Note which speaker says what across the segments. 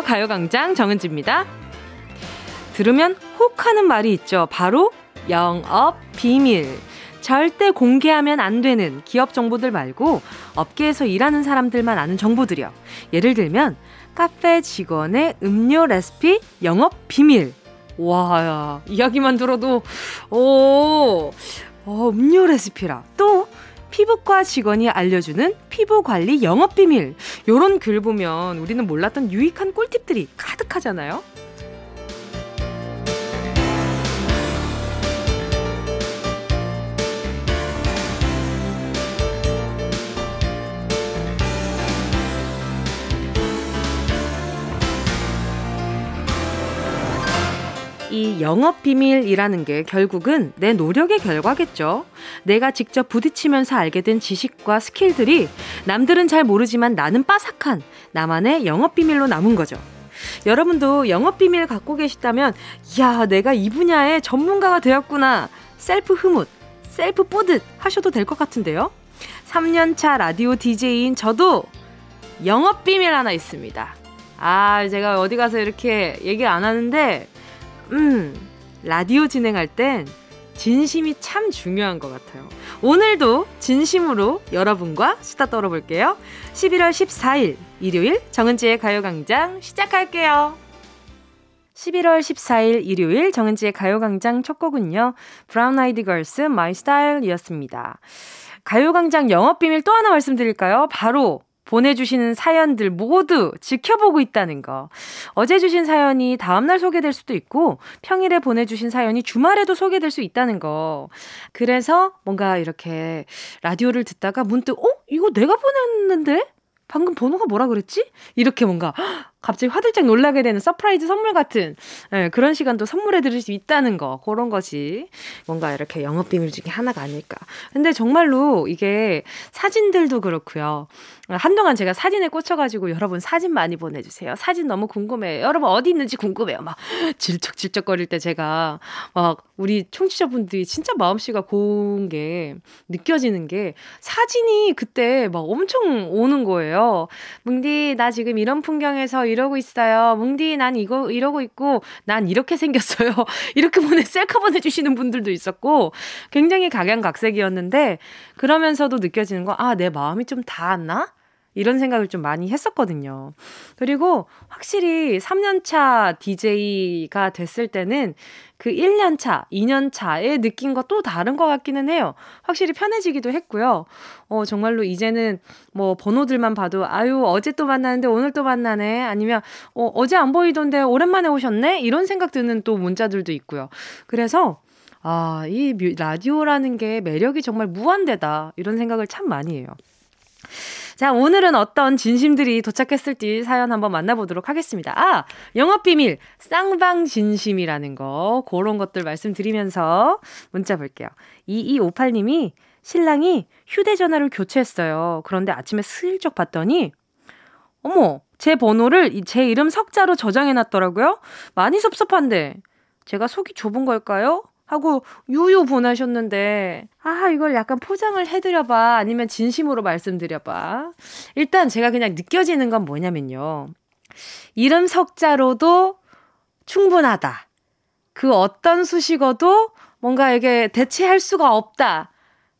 Speaker 1: 가요광장 정은지입니다. 들으면 혹 하는 말이 있죠. 바로 영업 비밀. 절대 공개하면 안 되는 기업 정보들 말고 업계에서 일하는 사람들만 아는 정보들이요. 예를 들면 카페 직원의 음료 레시피 영업 비밀. 와, 야, 이야기만 들어도 오, 어, 음료 레시피라. 또 피부과 직원이 알려주는 피부 관리 영업 비밀. 요런 글 보면 우리는 몰랐던 유익한 꿀팁들이 가득하잖아요. 이 영업 비밀이라는 게 결국은 내 노력의 결과겠죠. 내가 직접 부딪히면서 알게 된 지식과 스킬들이 남들은 잘 모르지만 나는 빠삭한 나만의 영업 비밀로 남은 거죠. 여러분도 영업 비밀 갖고 계시다면, 야, 내가 이 분야의 전문가가 되었구나. 셀프 흐뭇, 셀프 뿌듯 하셔도 될 것 같은데요. 3년차 라디오 DJ인 저도 영업 비밀 하나 있습니다. 아, 제가 어디 가서 이렇게 얘기를 안 하는데, 음, 라디오 진행할 땐 진심이 참 중요한 것 같아요. 오늘도 진심으로 여러분과 수다 떨어볼게요. 11월 14일 일요일 정은지의 가요광장 시작할게요. 11월 14일 일요일 정은지의 가요광장 첫 곡은요. 브라운 아이드 걸스 My Style이었습니다. 가요광장 영업비밀 또 하나 말씀드릴까요? 바로 보내주시는 사연들 모두 지켜보고 있다는 거. 어제 주신 사연이 다음날 소개될 수도 있고, 평일에 보내주신 사연이 주말에도 소개될 수 있다는 거. 그래서 뭔가 이렇게 라디오를 듣다가 문득, 어? 이거 내가 보냈는데? 방금 번호가 뭐라 그랬지? 이렇게 뭔가 갑자기 화들짝 놀라게 되는 surprise 선물 같은 네, 그런 시간도 선물해 드릴 수 있다는 거 그런 것이 뭔가 이렇게 영업 비밀 중에 하나가 아닐까. 근데 정말로 이게 사진들도 그렇고요. 한동안 제가 사진에 꽂혀가지고 여러분 사진 많이 보내주세요. 사진 너무 궁금해요. 여러분 어디 있는지 궁금해요. 막 질척질척거릴 때 제가 막 우리 청취자분들이 진짜 마음씨가 고운 게 느껴지는 게 사진이 그때 막 엄청 오는 거예요. 뭉디 나 지금 이런 풍경에서 이러고 있어요. 뭉디 난 이거 이러고 있고 난 이렇게 생겼어요. 이렇게 보내 셀카 보내주시는 분들도 있었고 굉장히 각양각색이었는데 그러면서도 느껴지는 거 아 내 마음이 좀 닿았나? 이런 생각을 좀 많이 했었거든요. 그리고 확실히 3년차 DJ가 됐을 때는 그 1년차, 2년차의 느낌과 또 다른 것 같기는 해요. 확실히 편해지기도 했고요. 어, 정말로 이제는 뭐 번호들만 봐도 아유, 어제 또 만나는데 오늘 또 만나네. 아니면 어, 어제 안 보이던데 오랜만에 오셨네? 이런 생각 드는 또 문자들도 있고요. 그래서 아, 이 라디오라는 게 매력이 정말 무한대다. 이런 생각을 참 많이 해요. 자, 오늘은 어떤 진심들이 도착했을지 사연 한번 만나보도록 하겠습니다. 아, 영업 비밀, 쌍방 진심이라는 거, 그런 것들 말씀드리면서 문자 볼게요. 2258님이 신랑이 휴대전화를 교체했어요. 그런데 아침에 슬쩍 봤더니, 어머, 제 번호를 제 이름 석자로 저장해놨더라고요? 많이 섭섭한데, 제가 속이 좁은 걸까요? 하고 유유 보내셨는데 아 이걸 약간 포장을 해드려봐. 아니면 진심으로 말씀드려봐. 일단 제가 그냥 느껴지는 건 뭐냐면요. 이름 석자로도 충분하다. 그 어떤 수식어도 뭔가 이게 대체할 수가 없다.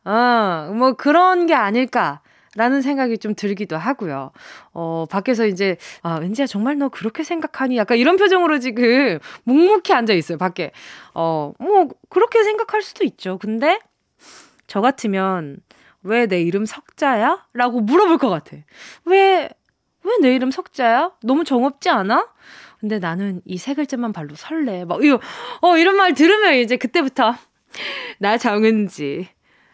Speaker 1: 어뭐 그런 게 아닐까 라는 생각이 좀 들기도 하고요. 어, 밖에서 이제, 아, 은지야, 정말 너 그렇게 생각하니? 약간 이런 표정으로 지금 묵묵히 앉아 있어요, 밖에. 어, 뭐, 그렇게 생각할 수도 있죠. 근데, 저 같으면, 왜 내 이름 석자야? 라고 물어볼 것 같아. 왜, 왜 내 이름 석자야? 너무 정없지 않아? 근데 나는 이 세 글자만 발로 설레. 막, 이거, 어, 이런 말 들으면 이제 그때부터, 나 정은지.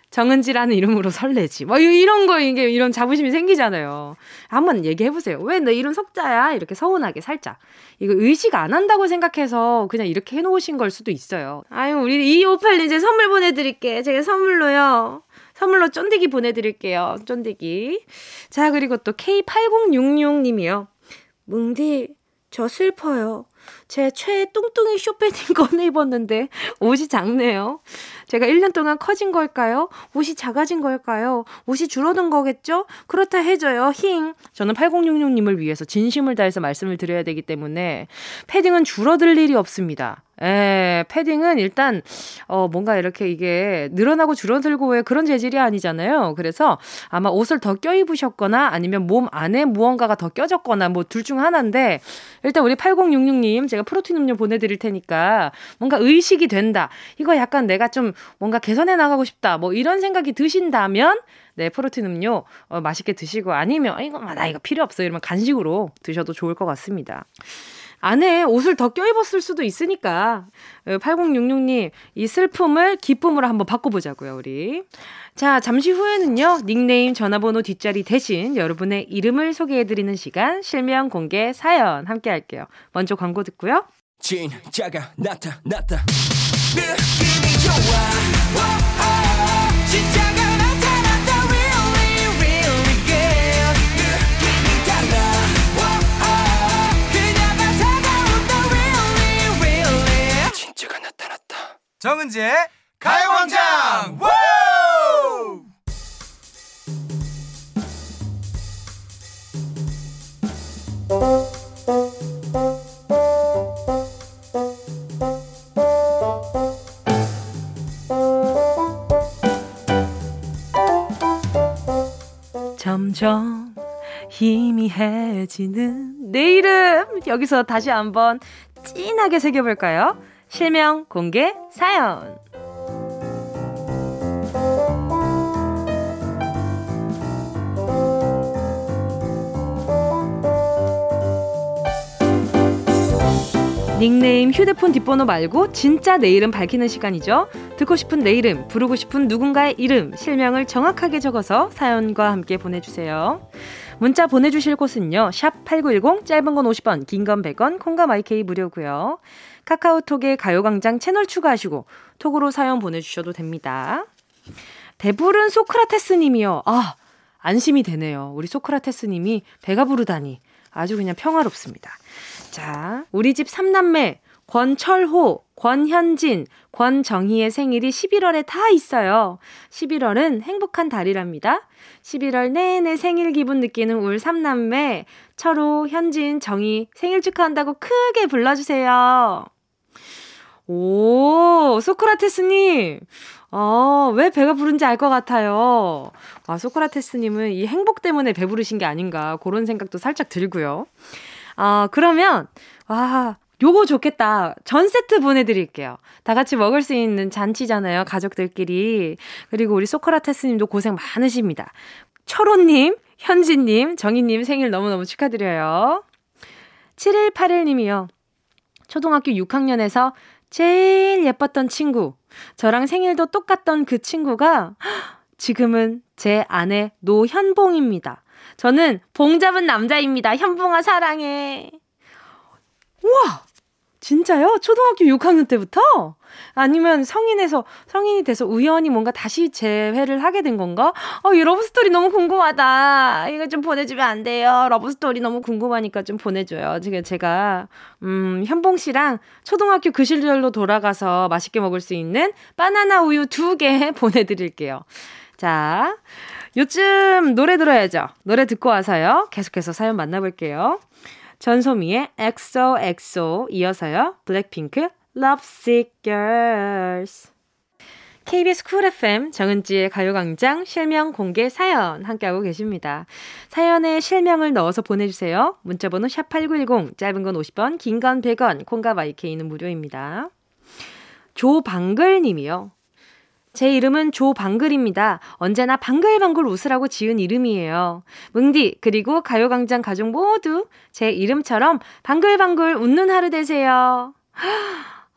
Speaker 1: 정은지라는 이름으로 설레지. 뭐 이런 거 이게 이런 자부심이 생기잖아요. 한번 얘기해 보세요. 왜 내 이름 석자야? 이렇게 서운하게 살짝. 이거 의식 안 한다고 생각해서 그냥 이렇게 해 놓으신 걸 수도 있어요. 아유, 우리 2258님 이제 선물 보내 드릴게. 제가 선물로요. 선물로 쫀디기 보내 드릴게요. 쫀디기. 자, 그리고 또 K8066 님이요. 뭉디, 저 슬퍼요. 제 최애 뚱뚱이 쇼패딩 꺼내 입었는데 옷이 작네요. 제가 1년 동안 커진 걸까요? 옷이 작아진 걸까요? 옷이 줄어든 거겠죠? 그렇다 해줘요. 힝. 저는 8066님을 위해서 진심을 다해서 말씀을 드려야 되기 때문에 패딩은 줄어들 일이 없습니다. 에, 패딩은 일단, 어, 뭔가 이렇게 이게 늘어나고 줄어들고 왜 그런 재질이 아니잖아요. 그래서 아마 옷을 더 껴입으셨거나 아니면 몸 안에 무언가가 더 껴졌거나 뭐 둘 중 하나인데, 일단 우리 8066님, 제가 프로틴 음료 보내드릴 테니까 뭔가 의식이 된다. 이거 약간 내가 좀 뭔가 개선해 나가고 싶다. 뭐 이런 생각이 드신다면, 네, 프로틴 음료 어, 맛있게 드시고 아니면, 아, 이거, 나 이거 필요 없어. 이러면 간식으로 드셔도 좋을 것 같습니다. 안에 옷을 더 껴입었을 수도 있으니까. 8066님 어, 이 슬픔을 기쁨으로 한번 바꿔보자고요 우리. 자 잠시 후에는요 닉네임 전화번호 뒷자리 대신 여러분의 이름을 소개해드리는 시간 실명 공개 사연 함께 할게요. 먼저 광고 듣고요. 진짜가 나타났다. 느낌이 좋아. 진짜
Speaker 2: 정은지의 가요광장!
Speaker 1: 점점 희미해지는 내 이름! 여기서 다시 한번 진하게 새겨볼까요? 실명 공개 사연. 닉네임, 휴대폰 뒷번호 말고 진짜 내 이름 밝히는 시간이죠. 듣고 싶은 내 이름, 부르고 싶은 누군가의 이름, 실명을 정확하게 적어서 사연과 함께 보내주세요. 문자 보내주실 곳은요. 샵 8910, 짧은 건 50원, 긴 건 100원, 콩과 마이케이 무료고요. 카카오톡에 가요광장 채널 추가하시고 톡으로 사연 보내주셔도 됩니다. 배부른 소크라테스 님이요. 아, 안심이 되네요. 우리 소크라테스 님이 배가 부르다니 아주 그냥 평화롭습니다. 자, 우리 집 3남매 권철호, 권현진, 권정희의 생일이 11월에 다 있어요. 11월은 행복한 달이랍니다. 11월 내내 생일 기분 느끼는 울 3남매, 철호, 현진, 정희 생일 축하한다고 크게 불러주세요. 오, 소크라테스님. 어, 왜 배가 부른지 알 것 같아요. 아, 소크라테스님은 이 행복 때문에 배부르신 게 아닌가, 그런 생각도 살짝 들고요. 아, 그러면, 와, 요거 좋겠다. 전 세트 보내드릴게요. 다 같이 먹을 수 있는 잔치잖아요. 가족들끼리. 그리고 우리 소크라테스님도 고생 많으십니다. 철호님, 현진님, 정희님 생일 너무너무 축하드려요. 7181님이요. 초등학교 6학년에서 제일 예뻤던 친구, 저랑 생일도 똑같던 그 친구가 지금은 제 아내 노현봉입니다. 저는 봉 잡은 남자입니다. 현봉아 사랑해. 우와! 진짜요? 초등학교 6학년 때부터? 아니면 성인에서, 성인이 돼서 우연히 뭔가 다시 재회를 하게 된 건가? 어, 이 러브 스토리 너무 궁금하다. 이거 좀 보내주면 안 돼요. 러브 스토리 너무 궁금하니까 좀 보내줘요. 지금 제가, 음, 현봉 씨랑 초등학교 그 시절로 돌아가서 맛있게 먹을 수 있는 바나나 우유 두 개 보내드릴게요. 자, 요즘 노래 들어야죠. 노래 듣고 와서요. 계속해서 사연 만나볼게요. 전소미의 XOXO 이어서요. 블랙핑크 Lovesick Girls KBS 쿨 FM 정은지의 가요광장 실명 공개 사연 함께하고 계십니다. 사연에 실명을 넣어서 보내주세요. 문자번호 샵8910 짧은 건 50원 긴 건 100원 콩과 마이케이는 무료입니다. 조방글 님이요. 제 이름은 조방글입니다. 언제나 방글방글 웃으라고 지은 이름이에요. 뭉디, 그리고 가요광장 가족 모두 제 이름처럼 방글방글 웃는 하루 되세요.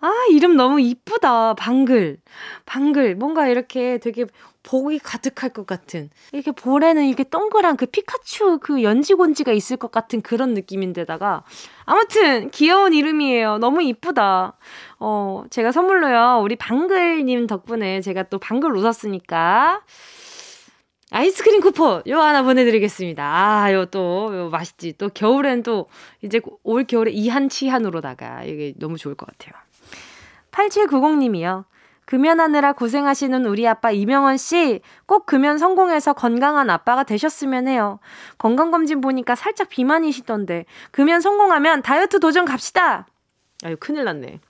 Speaker 1: 아, 이름 너무 이쁘다. 방글. 방글. 뭔가 이렇게 되게 복이 가득할 것 같은. 이렇게 볼에는 이렇게 동그란 그 피카츄 그 연지곤지가 있을 것 같은 그런 느낌인데다가. 아무튼, 귀여운 이름이에요. 너무 이쁘다. 어, 제가 선물로요. 우리 방글님 덕분에 제가 또 방글 웃었으니까. 아이스크림 쿠폰 요 하나 보내드리겠습니다. 아, 요 또, 요 맛있지. 또 겨울엔 또 이제 올 겨울에 이한 치한으로다가 이게 너무 좋을 것 같아요. 8790님이요. 금연하느라 고생하시는 우리 아빠 이명원 씨, 꼭 금연 성공해서 건강한 아빠가 되셨으면 해요. 건강검진 보니까 살짝 비만이시던데, 금연 성공하면 다이어트 도전 갑시다! 아유, 큰일 났네.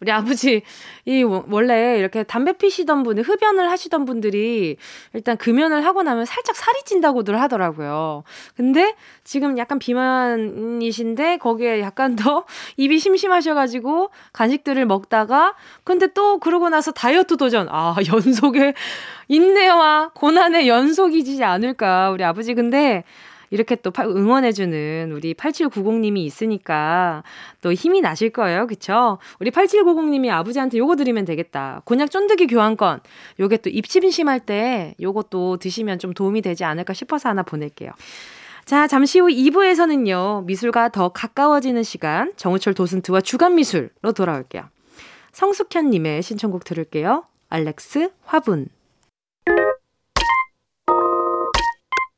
Speaker 1: 우리 아버지 이 원래 이렇게 담배 피시던 분들 흡연을 하시던 분들이 일단 금연을 하고 나면 살짝 살이 찐다고들 하더라고요. 근데 지금 약간 비만이신데 거기에 약간 더 입이 심심하셔가지고 간식들을 먹다가 근데 또 그러고 나서 다이어트 도전. 아 연속에 인내와 고난의 연속이지 않을까 우리 아버지. 근데 이렇게 또 응원해주는 우리 8790님이 있으니까 또 힘이 나실 거예요. 그쵸? 우리 8790님이 아버지한테 요거 드리면 되겠다. 곤약 쫀득이 교환권. 요게 또 입심심할 때 요것도 드시면 좀 도움이 되지 않을까 싶어서 하나 보낼게요. 자, 잠시 후 2부에서는요, 미술과 더 가까워지는 시간, 정우철 도슨트와 주간 미술로 돌아올게요. 성숙현님의 신청곡 들을게요. 알렉스 화분.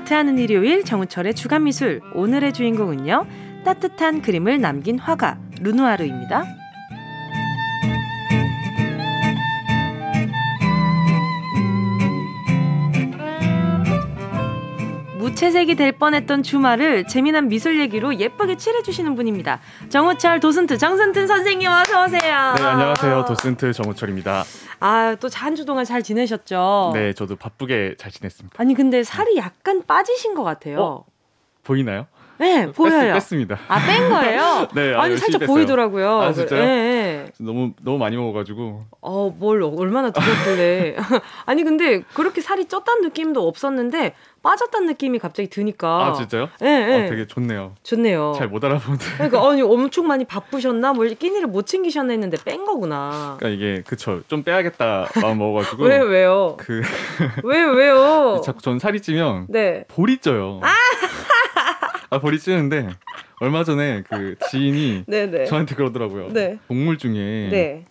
Speaker 1: 아트하는 일요일 정우철의 주간미술 오늘의 주인공은요 따뜻한 그림을 남긴 화가 루누아르입니다. 채색이 될 뻔했던 주말을 재미난 미술 얘기로 예쁘게 칠해주시는 분입니다. 정우철 도슨트 정선튼 선생님 어서 오세요.
Speaker 2: 네 안녕하세요 도슨트 정우철입니다.
Speaker 1: 아또 한 주 동안 잘 지내셨죠?
Speaker 2: 네 저도 바쁘게 잘 지냈습니다.
Speaker 1: 아니 근데 살이 약간 빠지신 것 같아요. 어?
Speaker 2: 보이나요?
Speaker 1: 네, 보여요.
Speaker 2: 뺐, 습니다
Speaker 1: 아, 뺀 거예요?
Speaker 2: 네,
Speaker 1: 아, 니 살짝 뺐어요. 보이더라고요.
Speaker 2: 아, 진짜요?
Speaker 1: 네, 네.
Speaker 2: 너무 너무 많이 먹어가지고.
Speaker 1: 어, 뭘 얼마나 드셨길래? 아니 근데 그렇게 살이 쪘다는 느낌도 없었는데 빠졌다는 느낌이 갑자기 드니까.
Speaker 2: 아 진짜요?
Speaker 1: 네, 네.
Speaker 2: 아, 되게 좋네요.
Speaker 1: 좋네요.
Speaker 2: 잘 못 알아보는데.
Speaker 1: 그러니까 아니 엄청 많이 바쁘셨나? 뭐 끼니를 못 챙기셨나 했는데 뺀 거구나.
Speaker 2: 그러니까 이게 그쵸 좀 빼야겠다 마음 먹어가지고.
Speaker 1: 왜 왜요?
Speaker 2: 그.
Speaker 1: 왜 왜요?
Speaker 2: 자꾸 전 살이 찌면.
Speaker 1: 네.
Speaker 2: 볼이 쪄요. 아! 아 볼이 찌는데 얼마 전에 그 지인이 네네. 저한테 그러더라고요. 네. 동물 중에 네.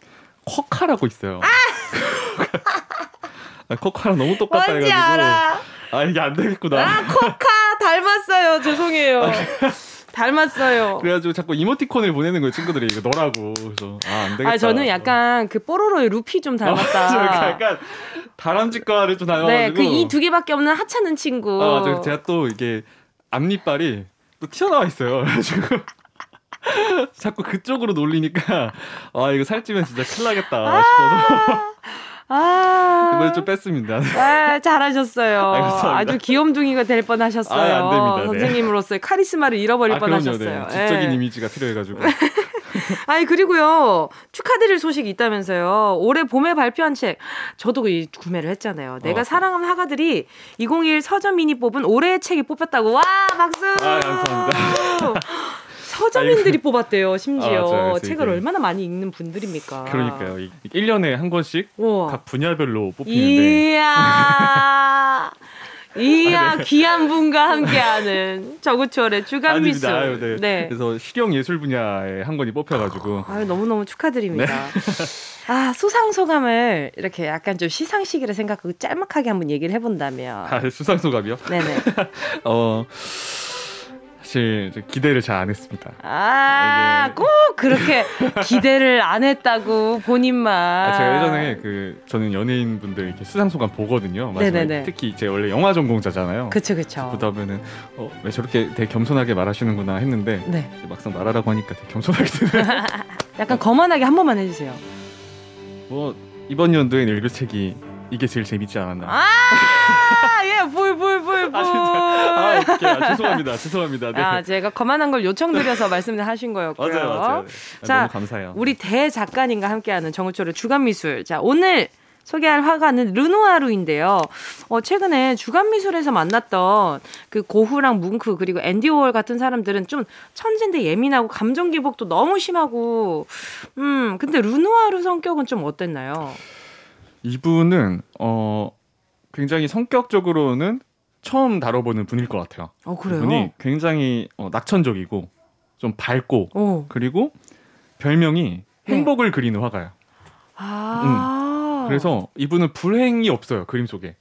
Speaker 2: 쿼카라고 있어요. 아! 쿼카랑 너무 똑같다
Speaker 1: 해가지고. 알아.
Speaker 2: 아 이게 안 되겠구나.
Speaker 1: 아 쿼카 닮았어요. 죄송해요. 아, 닮았어요.
Speaker 2: 그래가지고 자꾸 이모티콘을 보내는 거예요 친구들이 이거 너라고 그래서 아 안 되겠다.
Speaker 1: 아 저는 약간 그 뽀로로의 루피 좀 닮았다.
Speaker 2: 아, 약간 다람쥐과를 좀 닮아가지고. 네,
Speaker 1: 그 이 두 개밖에 없는 하찮은 친구.
Speaker 2: 아 맞아요. 제가 또 이게 앞니빨이 또 튀어나와 있어요. 그래가지고 자꾸 그쪽으로 놀리니까 아 이거 살찌면 진짜 큰일 나겠다 아~ 싶어서 아. 이번에 좀 뺐습니다.
Speaker 1: 아, 잘하셨어요. 아, 주 귀염둥이가 될 뻔하셨어요. 아,
Speaker 2: 안 됩니다. 네.
Speaker 1: 선생님으로서의 카리스마를 잃어버릴 아, 뻔하셨어요.
Speaker 2: 네. 지적인 네. 이미지가 필요해가지고.
Speaker 1: 아니 그리고요 축하드릴 소식이 있다면서요. 올해 봄에 발표한 책 저도 이 구매를 했잖아요. 내가 어. 사랑하는 화가들이 2021 서점 미니 뽑은 올해의 책이 뽑혔다고. 와 박수.
Speaker 2: 아 감사합니다.
Speaker 1: 서점인들이 아, 뽑았대요, 심지어. 아, 책을 얼마나 많이 읽는 분들입니까?
Speaker 2: 그러니까요. 1년에 한 권씩 우와. 각 분야별로 뽑히는데.
Speaker 1: 이야. 이야 귀한 분과 함께하는 저구철의 주간. 아유,
Speaker 2: 네. 네. 그래서 실용 예술 분야에 한 권이 뽑혀가지고.
Speaker 1: 아유 너무 너무 축하드립니다. 네. 아 수상 소감을 이렇게 약간 좀 시상식이라 생각하고 짤막하게 한번 얘기를 해본다면.
Speaker 2: 아 수상 소감이요?
Speaker 1: 네네.
Speaker 2: 어. 사실 기대를 잘 안 했습니다.
Speaker 1: 아, 꼭 그렇게 기대를 안 했다고 본인만. 아,
Speaker 2: 제가 예전에 그 저는 연예인 분들 이렇게 수상 소감 보거든요. 네네네. 특히 제 원래 영화 전공자잖아요.
Speaker 1: 그렇죠, 그렇죠.
Speaker 2: 보다 보면은 어, 왜 저렇게 되게 겸손하게 말하시는구나 했는데 네. 막상 말하라고 하니까 되게 겸손하게 되네요.
Speaker 1: 약간 거만하게 한 번만 해주세요.
Speaker 2: 뭐 이번 연도엔 읽을 책이 이게 제일 재밌지 않았나.
Speaker 1: 아, 예, 불, 불, 불, 불. 아, 진짜.
Speaker 2: 아, 어떡해. 아, 죄송합니다. 죄송합니다. 네.
Speaker 1: 아, 제가 거만한 걸 요청드려서 말씀을 하신 거였고요.
Speaker 2: 맞아요, 맞아요. 아, 자, 너무 감사해요.
Speaker 1: 우리 대 작가님과 함께하는 정우철의 주간 미술. 자, 오늘 소개할 화가는 르누아루인데요. 어, 최근에 주간미술에서 만났던 그 고흐랑 뭉크 그리고 앤디 오월 같은 사람들은 좀 천진데 예민하고 감정 기복도 너무 심하고 음 근데 르누아루 성격은 좀 어땠나요?
Speaker 2: 이분은 어 굉장히 성격적으로는 처음 다뤄보는 분일 것 같아요.
Speaker 1: 어 그래요?
Speaker 2: 분이 굉장히 어, 낙천적이고 좀 밝고 어. 그리고 별명이 네. 행복을 그리는 화가요.
Speaker 1: 아.
Speaker 2: 음. 그래서 이분은 불행이 없어요 그림 속에.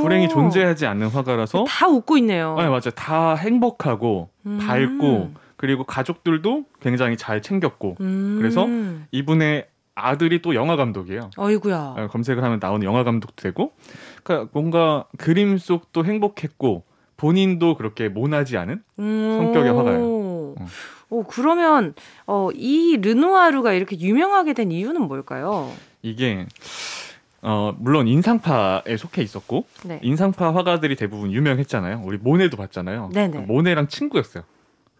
Speaker 2: 불행이 존재하지 않는 화가라서
Speaker 1: 다 웃고 있네요.
Speaker 2: 네 맞아요. 다 행복하고 음. 밝고 그리고 가족들도 굉장히 잘 챙겼고 음. 그래서 이분의 아들이 또 영화 감독이에요.
Speaker 1: 어이구야.
Speaker 2: 어, 검색을 하면 나오는 영화 감독도 되고, 그러니까 뭔가 그림 속도 행복했고 본인도 그렇게 모나지 않은 음~ 성격의 화가예요.
Speaker 1: 어. 오, 그러면 어, 이 르누아르가 이렇게 유명하게 된 이유는 뭘까요?
Speaker 2: 이게 어, 물론 인상파에 속해 있었고 네. 인상파 화가들이 대부분 유명했잖아요. 우리 모네도 봤잖아요. 네네. 모네랑 친구였어요.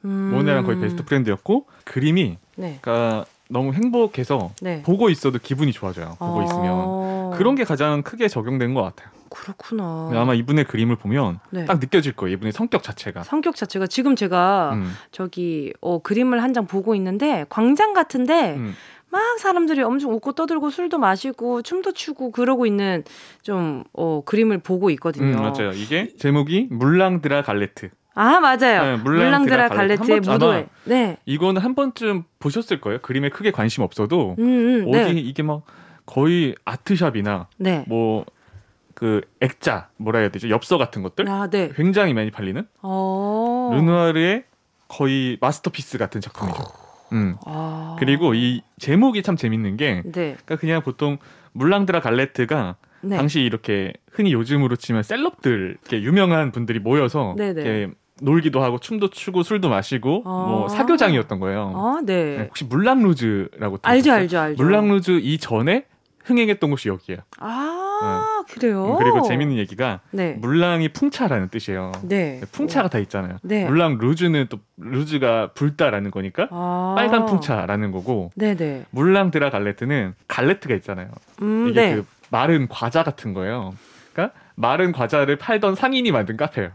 Speaker 2: 음... 모네랑 거의 베스트 프렌드였고 그림이 네. 그러니까 너무 행복해서 네. 보고 있어도 기분이 좋아져요. 보고 아~ 있으면 그런 게 가장 크게 적용된 것 같아요.
Speaker 1: 그렇구나.
Speaker 2: 아마 이분의 그림을 보면 네. 딱 느껴질 거예요. 이분의 성격 자체가.
Speaker 1: 성격 자체가 지금 제가 음. 저기 어, 그림을 한 장 보고 있는데 광장 같은데 음. 막 사람들이 엄청 웃고 떠들고 술도 마시고 춤도 추고 그러고 있는 좀 어, 그림을 보고 있거든요.
Speaker 2: 음, 맞아요. 이게 제목이 물랑드라 갈레트.
Speaker 1: 아 맞아요. 네, 물랑드라 갈레트의 무도회.
Speaker 2: 네. 이거는 한 번쯤 보셨을 거예요. 그림에 크게 관심 없어도 음, 음, 어디 네. 이게 막 거의 아트샵이나 네. 뭐그 액자 뭐라 해야 되죠? 엽서 같은 것들 아, 네. 굉장히 많이 팔리는 어... 르누아르의 거의 마스터피스 같은 작품이죠. 음. 아... 그리고 이 제목이 참 재밌는 게 네. 그러니까 그냥 보통 물랑드라 갈레트가 네. 당시 이렇게 흔히 요즘으로 치면 셀럽들 이렇게 유명한 분들이 모여서 네, 네. 이렇게 놀기도 하고 춤도 추고 술도 마시고 아~ 뭐 사교장이었던 거예요.
Speaker 1: 아, 네.
Speaker 2: 네 혹시 물랑루즈라고
Speaker 1: 알죠, 알죠, 알죠.
Speaker 2: 물랑루즈 이전에 흥행했던 곳이 여기예요.
Speaker 1: 아, 네. 그래요?
Speaker 2: 음, 그리고 재밌는 얘기가 네. 물랑이 풍차라는 뜻이에요. 네. 풍차가 다 있잖아요. 네. 물랑 루즈는 또 루즈가 불다라는 거니까 아~ 빨간 풍차라는 거고 네네. 네. 물랑 드라 갈레트는 갈레트가 있잖아요. 음, 이게 네. 그 마른 과자 같은 거예요. 그러니까 마른 과자를 팔던 상인이 만든 카페예요.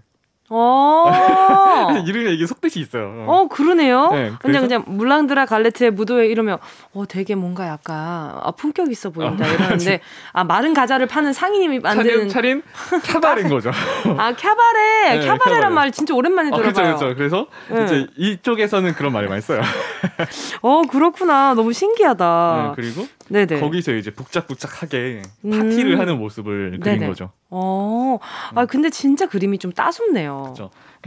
Speaker 1: 어.
Speaker 2: 이름에 이게 속뜻이 있어요.
Speaker 1: 어, 그러네요. 네, 그냥 그냥 물랑드라 갈레트의 무도회 이러면 어 되게 뭔가 약간 아, 품격 있어 보인다 어, 이러는데 아 마른 과자를 파는 상인이 만든
Speaker 2: 차린, 차린 캬바레인 거죠.
Speaker 1: 아 캬바레, 네, 캬바레란 말 진짜 오랜만에 어, 들어봐요.
Speaker 2: 그렇죠, 그렇죠. 그래서 네. 이제 이쪽에서는 그런 말이 많이 써요.
Speaker 1: 어 그렇구나, 너무 신기하다.
Speaker 2: 네, 그리고 네네. 거기서 이제 북작북작하게 파티를 음. 하는 모습을 그린 네네. 거죠.
Speaker 1: 어, 아 음. 근데 진짜 그림이 좀 따숩네요.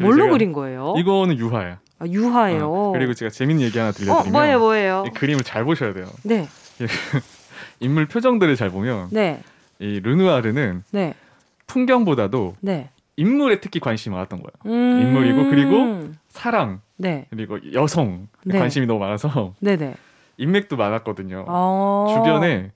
Speaker 1: 뭘로 그린 거예요?
Speaker 2: 이거는 유화예요.
Speaker 1: 아, 유화예요. 어,
Speaker 2: 그리고 제가 재밌는 얘기 하나 들려드리면
Speaker 1: 어, 뭐예요, 뭐예요?
Speaker 2: 그림을 잘 보셔야 돼요.
Speaker 1: 네.
Speaker 2: 인물 표정들을 잘 보면 네. 이 르누아르는 네. 풍경보다도 네. 인물에 특히 관심이 많았던 거예요. 음~ 인물이고 그리고 사랑 네. 그리고 여성 네. 관심이 너무 많아서 네네. 인맥도 많았거든요. 어~ 주변에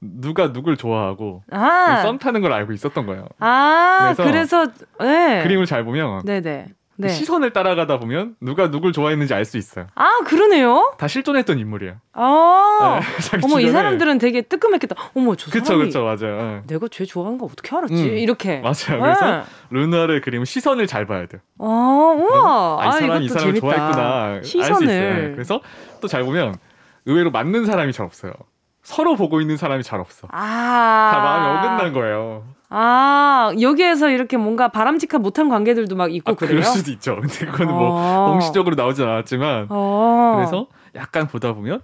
Speaker 2: 누가 누굴 좋아하고 아~ 썸 타는 걸 알고 있었던 거예요.
Speaker 1: 아, 그래서, 그래서 네.
Speaker 2: 그림을 잘 보면 네네. 네. 시선을 따라가다 보면 누가 누굴 좋아했는지 알 수 있어요.
Speaker 1: 아 그러네요.
Speaker 2: 다 실존했던 인물이에요.
Speaker 1: 아 네, 어머 이 사람들은 되게 뜨끔했겠다. 어머 저
Speaker 2: 그쵸,
Speaker 1: 사람이
Speaker 2: 그쵸 맞아요.
Speaker 1: 내가 쟤 좋아하는 거 어떻게 알았지? 음, 이렇게
Speaker 2: 맞아요. 그래서 네. 르누아르 그림은 시선을 잘 봐야 돼요.
Speaker 1: 아 우와.
Speaker 2: 아, 이 사람 이 사람을 좋아했구나 시선을. 알수 있어요. 그래서 또 잘 보면 의외로 맞는 사람이 잘 없어요. 서로 보고 있는 사람이 잘 없어.
Speaker 1: 아.
Speaker 2: 다 마음이 어긋난 거예요.
Speaker 1: 아, 여기에서 이렇게 뭔가 바람직한 못한 관계들도 막 있고 아, 그래요?
Speaker 2: 그럴 수도 있죠. 근데 그거는 뭐 어. 공식적으로 나오진 않았지만. 어. 그래서 약간 보다 보면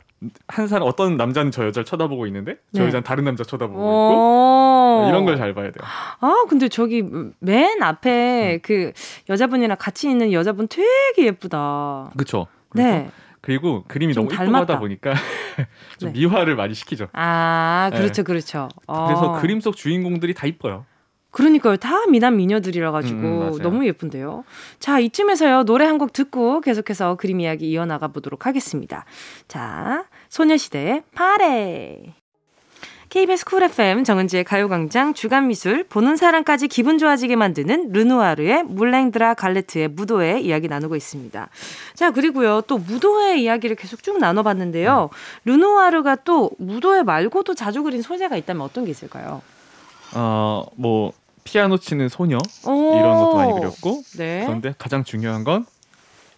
Speaker 2: 한 사람 어떤 남자는 저 여자를 쳐다보고 있는데 저 네. 여자는 다른 남자 쳐다보고 어. 있고 이런 걸 잘 봐야 돼요.
Speaker 1: 아, 근데 저기 맨 앞에 음. 그 여자분이랑 같이 있는 여자분 되게 예쁘다.
Speaker 2: 그렇죠. 네. 그리고 그림이 너무 이쁘다 보니까 좀 네. 미화를 많이 시키죠.
Speaker 1: 아, 그렇죠, 네. 그렇죠.
Speaker 2: 어. 그래서 그림 속 주인공들이 다 이뻐요.
Speaker 1: 그러니까요. 다 미남 미녀들이라 가지고 음, 너무 예쁜데요. 자, 이쯤에서요. 노래 한 곡 듣고 계속해서 그림 이야기 이어나가 보도록 하겠습니다. 자, 소녀시대의 PARTY. KBS 쿨 FM 정은지의 가요광장 주간미술 보는 사람까지 기분 좋아지게 만드는 르누아르의 물랭드라 갈레트의 무도회 이야기 나누고 있습니다. 자 그리고요 또 무도회 이야기를 계속 쭉 나눠봤는데요. 르누아르가 또 무도회 말고도 자주 그린 소재가 있다면 어떤 게 있을까요?
Speaker 2: 어뭐 피아노 치는 소녀 이런 것도 많이 그렸고 네. 그런데 가장 중요한 건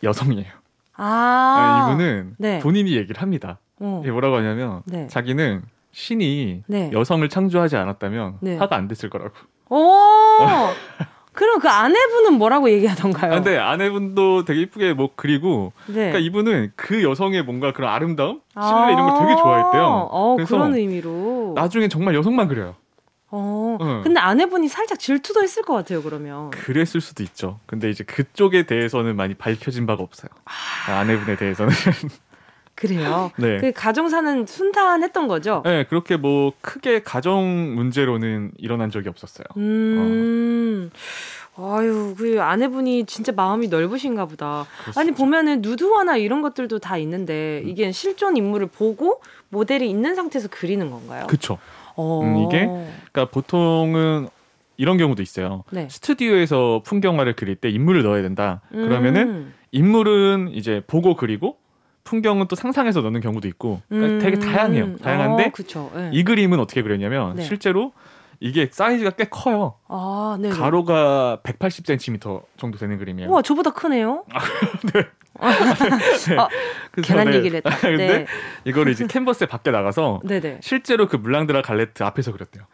Speaker 2: 여성이에요. 아, 네, 이분은 네. 본인이 얘기를 합니다. 어. 뭐라고 하냐면 네. 자기는 신이 네. 여성을 창조하지 않았다면 네. 화가 안 됐을 거라고. 오.
Speaker 1: 그럼 그 아내분은 뭐라고 얘기하던가요?
Speaker 2: 아, 근데 아내분도 되게 이쁘게 뭐 그리고 네. 그러니까 이분은 그 여성의 뭔가 그런 아름다움, 신뢰 아~ 이런 걸 되게 좋아했대요.
Speaker 1: 어, 그래서 그런 의미로
Speaker 2: 나중에 정말 여성만 그려요.
Speaker 1: 어, 응. 근데 아내분이 살짝 질투도 했을 것 같아요, 그러면.
Speaker 2: 그랬을 수도 있죠. 근데 이제 그쪽에 대해서는 많이 밝혀진 바가 없어요. 아... 아내분에 대해서는.
Speaker 1: 그래요. 네. 그 가정사는 순탄했던 거죠.
Speaker 2: 네, 그렇게 뭐 크게 가정 문제로는 일어난 적이 없었어요. 음.
Speaker 1: 어. 아유, 그 아내분이 진짜 마음이 넓으신가 보다. 아니 보면은 누드화나 이런 것들도 다 있는데 음. 이게 실존 인물을 보고 모델이 있는 상태에서 그리는 건가요?
Speaker 2: 그렇죠. 음, 이게 그러니까 보통은 이런 경우도 있어요. 네. 스튜디오에서 풍경화를 그릴 때 인물을 넣어야 된다. 그러면은 음. 인물은 이제 보고 그리고 풍경은 또 상상해서 넣는 경우도 있고 그러니까 음. 되게 다양해요. 다양한데 어, 네. 이 그림은 어떻게 그렸냐면 네. 실제로 이게 사이즈가 꽤 커요. 아, 네. 가로가 180cm 정도 되는 그림이에요.
Speaker 1: 와, 저보다 크네요. 아, 네. 네. 아, 괜한 네. 얘기를 했다.
Speaker 2: 근데 네. 이거를 이제 캔버스에 밖에 나가서. 실제로 그 물랑드라 갈레트 앞에서 그렸대요.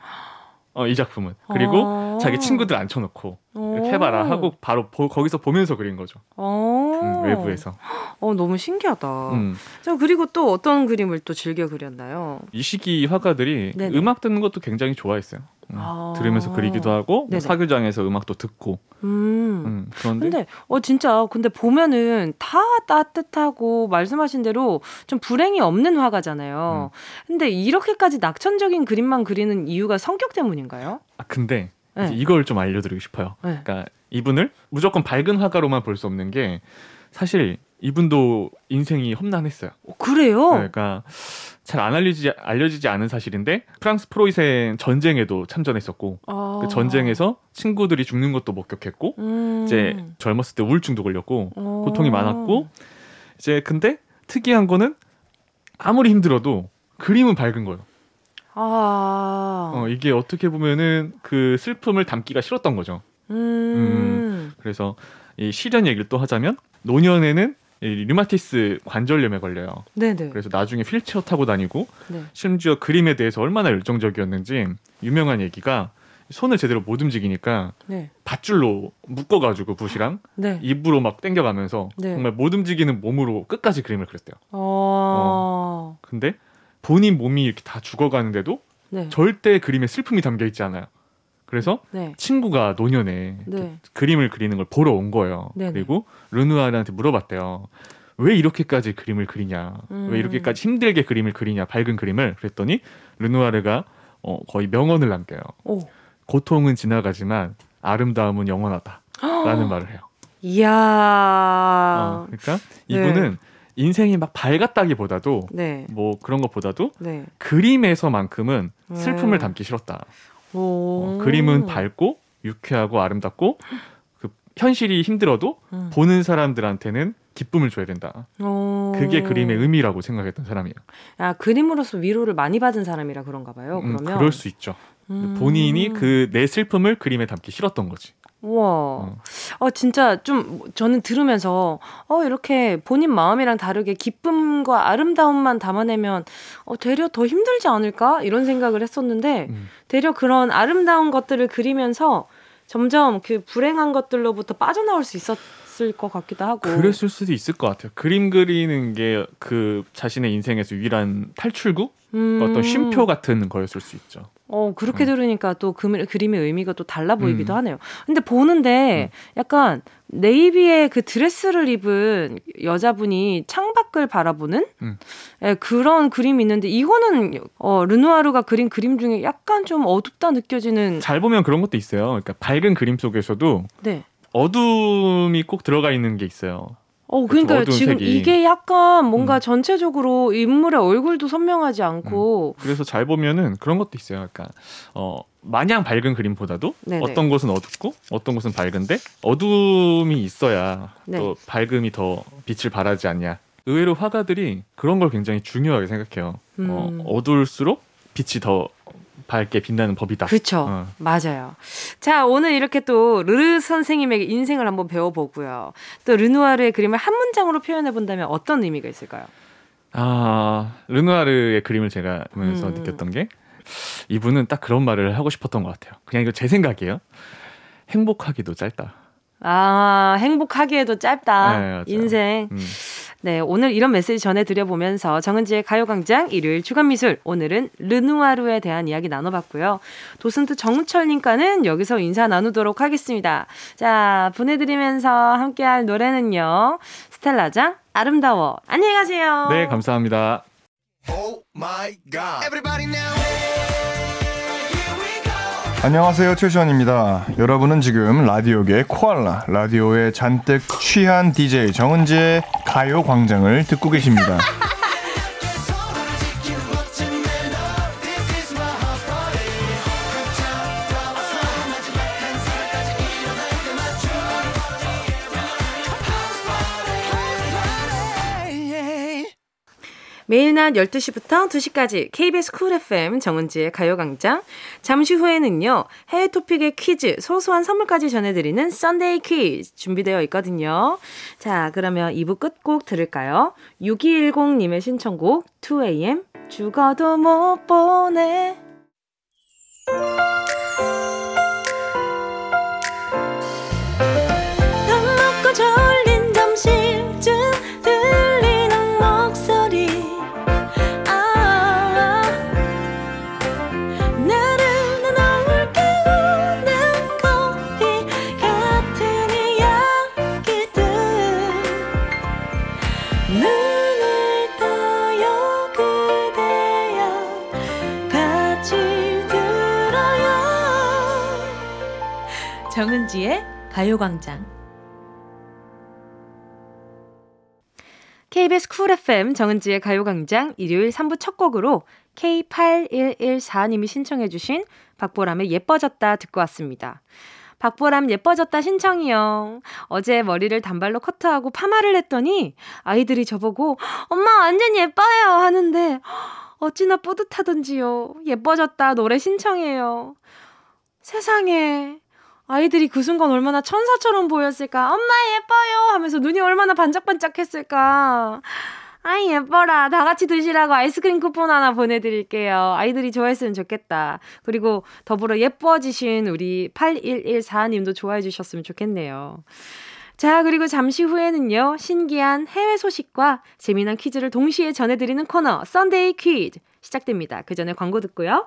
Speaker 2: 어, 이 작품은. 그리고 아~ 자기 친구들 앉혀놓고 이렇게 해봐라 하고 바로 보, 거기서 보면서 그린 거죠. 음, 외부에서.
Speaker 1: 어, 너무 신기하다. 음. 자, 그리고 또 어떤 그림을 또 즐겨 그렸나요?
Speaker 2: 이 시기 화가들이 네네. 음악 듣는 것도 굉장히 좋아했어요. 음, 아~ 들으면서 그리기도 하고 뭐 사교장에서 음악도 듣고. 음.
Speaker 1: 음. 그런데 근데 어 진짜 근데 보면은 다 따뜻하고 말씀하신 대로 좀 불행이 없는 화가잖아요. 음. 근데 이렇게까지 낙천적인 그림만 그리는 이유가 성격 때문인가요?
Speaker 2: 아 근데 네. 이걸 좀 알려드리고 싶어요. 네. 그러니까 이분을 무조건 밝은 화가로만 볼 수 없는 게 사실 이분도 인생이 험난했어요.
Speaker 1: 어, 그래요?
Speaker 2: 네, 그러니까 잘 안 알려지지, 알려지지 않은 사실인데 프랑스 프로이센 전쟁에도 참전했었고 아. 그 전쟁에서 친구들이 죽는 것도 목격했고 음. 이제 젊었을 때 우울증도 걸렸고 어. 고통이 많았고 이제 근데 특이한 거는 아무리 힘들어도 그림은 밝은 거예요. 아. 어, 이게 어떻게 보면은 그 슬픔을 담기가 싫었던 거죠. 음. 음. 그래서 이 실현 얘기를 또 하자면 노년에는 이 류마티스 관절염에 걸려요. 네네. 그래서 나중에 휠체어 타고 다니고 네. 심지어 그림에 대해서 얼마나 열정적이었는지 유명한 얘기가 손을 제대로 못 움직이니까 네. 밧줄로 묶어가지고 붓이랑 네. 입으로 막 당겨가면서 네. 정말 못 움직이는 몸으로 끝까지 그림을 그렸대요. 어... 어. 근데 본인 몸이 이렇게 다 죽어가는데도 네. 절대 그림에 슬픔이 담겨 있지 않아요. 그래서 네. 친구가 노년에 네. 그림을 그리는 걸 보러 온 거예요. 네네. 그리고 르누아르한테 물어봤대요. 왜 이렇게까지 그림을 그리냐? 음. 왜 이렇게까지 힘들게 그림을 그리냐? 밝은 그림을 그랬더니 르누아르가 어, 거의 명언을 남겨요. 오. 고통은 지나가지만 아름다움은 영원하다라는 말을 해요.
Speaker 1: 이야.
Speaker 2: 어, 그러니까 이분은 네. 인생이 막 밝았다기보다도 네. 뭐 그런 것보다도 네. 그림에서만큼은 슬픔을 네. 담기 싫었다. 어, 그림은 밝고 유쾌하고 아름답고 그 현실이 힘들어도 음. 보는 사람들한테는 기쁨을 줘야 된다. 오. 그게 그림의 의미라고 생각했던 사람이에요.
Speaker 1: 아 그림으로서 위로를 많이 받은 사람이라 그런가 봐요. 음, 그러면
Speaker 2: 음, 그럴 수 있죠. 음. 본인이 그 내 슬픔을 그림에 담기 싫었던 거지.
Speaker 1: 우와. 어. 어, 진짜 좀 저는 들으면서 어 이렇게 본인 마음이랑 다르게 기쁨과 아름다움만 담아내면 어 되려 더 힘들지 않을까 이런 생각을 했었는데 음. 되려 그런 아름다운 것들을 그리면서 점점 그 불행한 것들로부터 빠져나올 수 있었을 것 같기도 하고.
Speaker 2: 그랬을 수도 있을 것 같아요. 그림 그리는 게 그 자신의 인생에서 유일한 탈출구, 음. 어떤 쉼표 같은 거였을 수 있죠.
Speaker 1: 어, 그렇게 음. 들으니까 또 그, 그림의 의미가 또 달라 보이기도 음. 하네요. 근데 보는데 음. 약간 네이비의 그 드레스를 입은 여자분이 창밖을 바라보는 음. 예, 그런 그림이 있는데 이거는 어, 르누아르가 그린 그림 중에 약간 좀 어둡다 느껴지는
Speaker 2: 잘 보면 그런 것도 있어요. 그러니까 밝은 그림 속에서도 네. 어둠이 꼭 들어가 있는 게 있어요.
Speaker 1: 어, 그러니까 지금 색이. 이게 약간 뭔가 음. 전체적으로 인물의 얼굴도 선명하지 않고.
Speaker 2: 음. 그래서 잘 보면은 그런 것도 있어요. 약간 어 마냥 밝은 그림보다도 네네. 어떤 곳은 어둡고 어떤 곳은 밝은데 어둠이 있어야 네. 또 밝음이 더 빛을 발하지 않냐. 의외로 화가들이 그런 걸 굉장히 중요하게 생각해요. 어, 음. 어, 어두울수록 빛이 더 밝게 빛나는 법이다.
Speaker 1: 그렇죠. 어. 맞아요. 자, 오늘 이렇게 또 르르 선생님의 인생을 한번 배워보고요. 또 르누아르의 그림을 한 문장으로 표현해 본다면 어떤 의미가 있을까요?
Speaker 2: 아, 르누아르의 그림을 제가 보면서 음. 느꼈던 게 이분은 딱 그런 말을 하고 싶었던 것 같아요. 그냥 이거 제 생각이에요. 행복하기도 짧다.
Speaker 1: 아, 행복하기에도 짧다. 네, 인생. 음. 네, 오늘 이런 메시지 전해드려보면서 정은지의 가요광장 일요일 주간미술 오늘은 르누아르에 대한 이야기 나눠봤고요. 도슨트 정철님과는 여기서 인사 나누도록 하겠습니다. 자, 보내드리면서 함께할 노래는요. 스텔라장 아름다워. 안녕히 가세요.
Speaker 2: 네, 감사합니다.
Speaker 3: Oh 안녕하세요 최시원입니다. 여러분은 지금 라디오계 코알라 라디오에 잔뜩 취한 DJ 정은지의 가요광장을 듣고 계십니다.
Speaker 1: 매일 낮 12시부터 2시까지 KBS 쿨 FM 정은지의 가요광장. 잠시 후에는요, 해외 토픽에 퀴즈, 소소한 선물까지 전해드리는 Sunday 퀴즈 준비되어 있거든요. 자, 그러면 2부 끝곡 들을까요? 6210님의 신청곡 2AM 죽어도 못 보내. 정은지의 가요광장. KBS 쿨 FM 정은지의 가요광장 일요일 3부 첫 곡으로 K8114님이 신청해주신 박보람의 예뻐졌다 듣고 왔습니다. 박보람 예뻐졌다 신청이요. 어제 머리를 단발로 커트하고 파마를 했더니 아이들이 저보고 엄마 완전 예뻐요 하는데 어찌나 뿌듯하던지요. 예뻐졌다 노래 신청해요. 세상에 아이들이 그 순간 얼마나 천사처럼 보였을까. 엄마 예뻐요 하면서 눈이 얼마나 반짝반짝 했을까. 아이 예뻐라. 다 같이 드시라고 아이스크림 쿠폰 하나 보내드릴게요. 아이들이 좋아했으면 좋겠다. 그리고 더불어 예뻐지신 우리 8114님도 좋아해 주셨으면 좋겠네요. 자, 그리고 잠시 후에는요, 신기한 해외 소식과 재미난 퀴즈를 동시에 전해드리는 코너, Sunday 퀴즈 시작됩니다. 그 전에 광고 듣고요.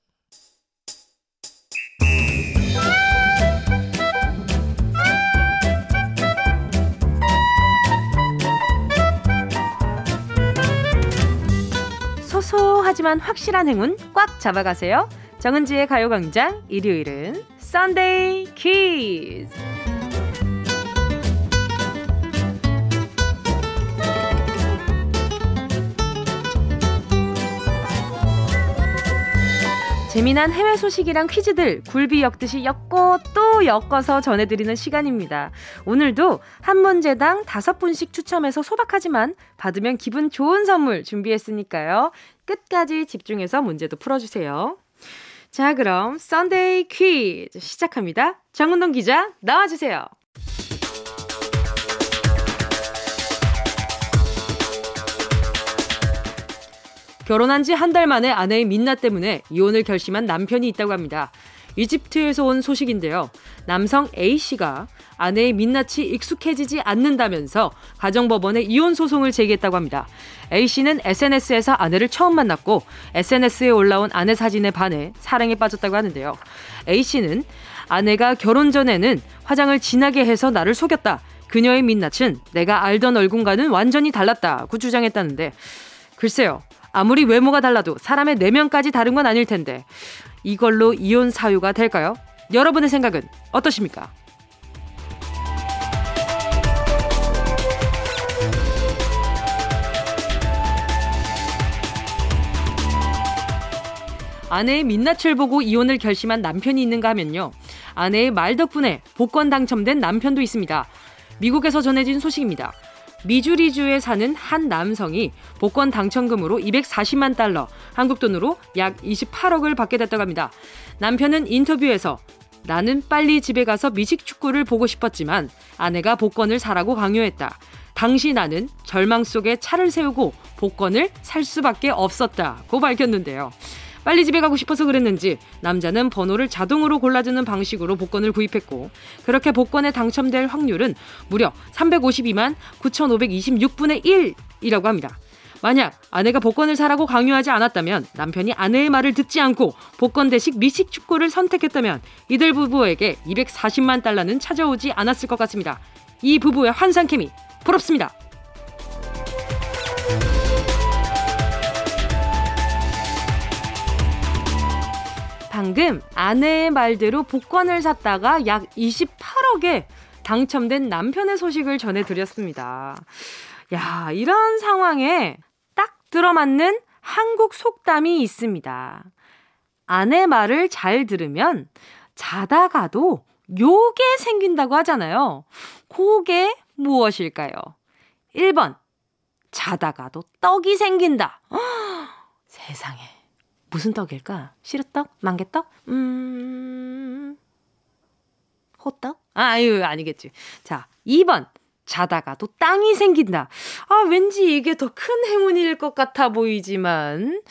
Speaker 1: 소소하지만 확실한 행운 꽉 잡아가세요. 정은지의 가요광장 일요일은 썬데이 퀴즈. 재미난 해외 소식이랑 퀴즈들 굴비 엮듯이 엮고 또 엮어서 전해드리는 시간입니다. 오늘도 한 문제당 다섯 분씩 추첨해서 소박하지만 받으면 기분 좋은 선물 준비했으니까요. 끝까지 집중해서 문제도 풀어주세요. 자, 그럼 썬데이 퀴즈 시작합니다. 정은동 기자 나와주세요. 결혼한 지 한 달 만에 아내의 민낯 때문에 이혼을 결심한 남편이 있다고 합니다. 이집트에서 온 소식인데요. 남성 A씨가 아내의 민낯이 익숙해지지 않는다면서 가정법원에 이혼 소송을 제기했다고 합니다. A씨는 SNS에서 아내를 처음 만났고 SNS에 올라온 아내 사진에 반해 사랑에 빠졌다고 하는데요. A씨는 아내가 결혼 전에는 화장을 진하게 해서 나를 속였다. 그녀의 민낯은 내가 알던 얼굴과는 완전히 달랐다고 주장했다는데 글쎄요. 아무리 외모가 달라도 사람의 내면까지 다른 건 아닐 텐데 이걸로 이혼 사유가 될까요? 여러분의 생각은 어떠십니까? 아내의 민낯을 보고 이혼을 결심한 남편이 있는가 하면요. 아내의 말 덕분에 복권 당첨된 남편도 있습니다. 미국에서 전해진 소식입니다. 미주리주에 사는 한 남성이 복권 당첨금으로 240만 달러, 한국 돈으로 약 28억을 받게 됐다고 합니다. 남편은 인터뷰에서 나는 빨리 집에 가서 미식 축구를 보고 싶었지만 아내가 복권을 사라고 강요했다. 당시 나는 절망 속에 차를 세우고 복권을 살 수밖에 없었다고 밝혔는데요. 빨리 집에 가고 싶어서 그랬는지 남자는 번호를 자동으로 골라주는 방식으로 복권을 구입했고 그렇게 복권에 당첨될 확률은 무려 352만 9,526분의 1이라고 합니다. 만약 아내가 복권을 사라고 강요하지 않았다면 남편이 아내의 말을 듣지 않고 복권 대식 미식 축구를 선택했다면 이들 부부에게 240만 달러는 찾아오지 않았을 것 같습니다. 이 부부의 환상 케미 부럽습니다. 방금 아내의 말대로 복권을 샀다가 약 28억에 당첨된 남편의 소식을 전해드렸습니다. 야, 이런 상황에 딱 들어맞는 한국 속담이 있습니다. 아내 말을 잘 들으면 자다가도 요게 생긴다고 하잖아요. 그게 무엇일까요? 1번, 자다가도 떡이 생긴다. 허, 세상에. 무슨 떡일까? 시루떡? 망개떡? 음, 호떡? 아, 아유, 아니겠지. 자, 2번. 자다가도 땅이 생긴다. 아, 왠지 이게 더 큰 행운일 것 같아 보이지만,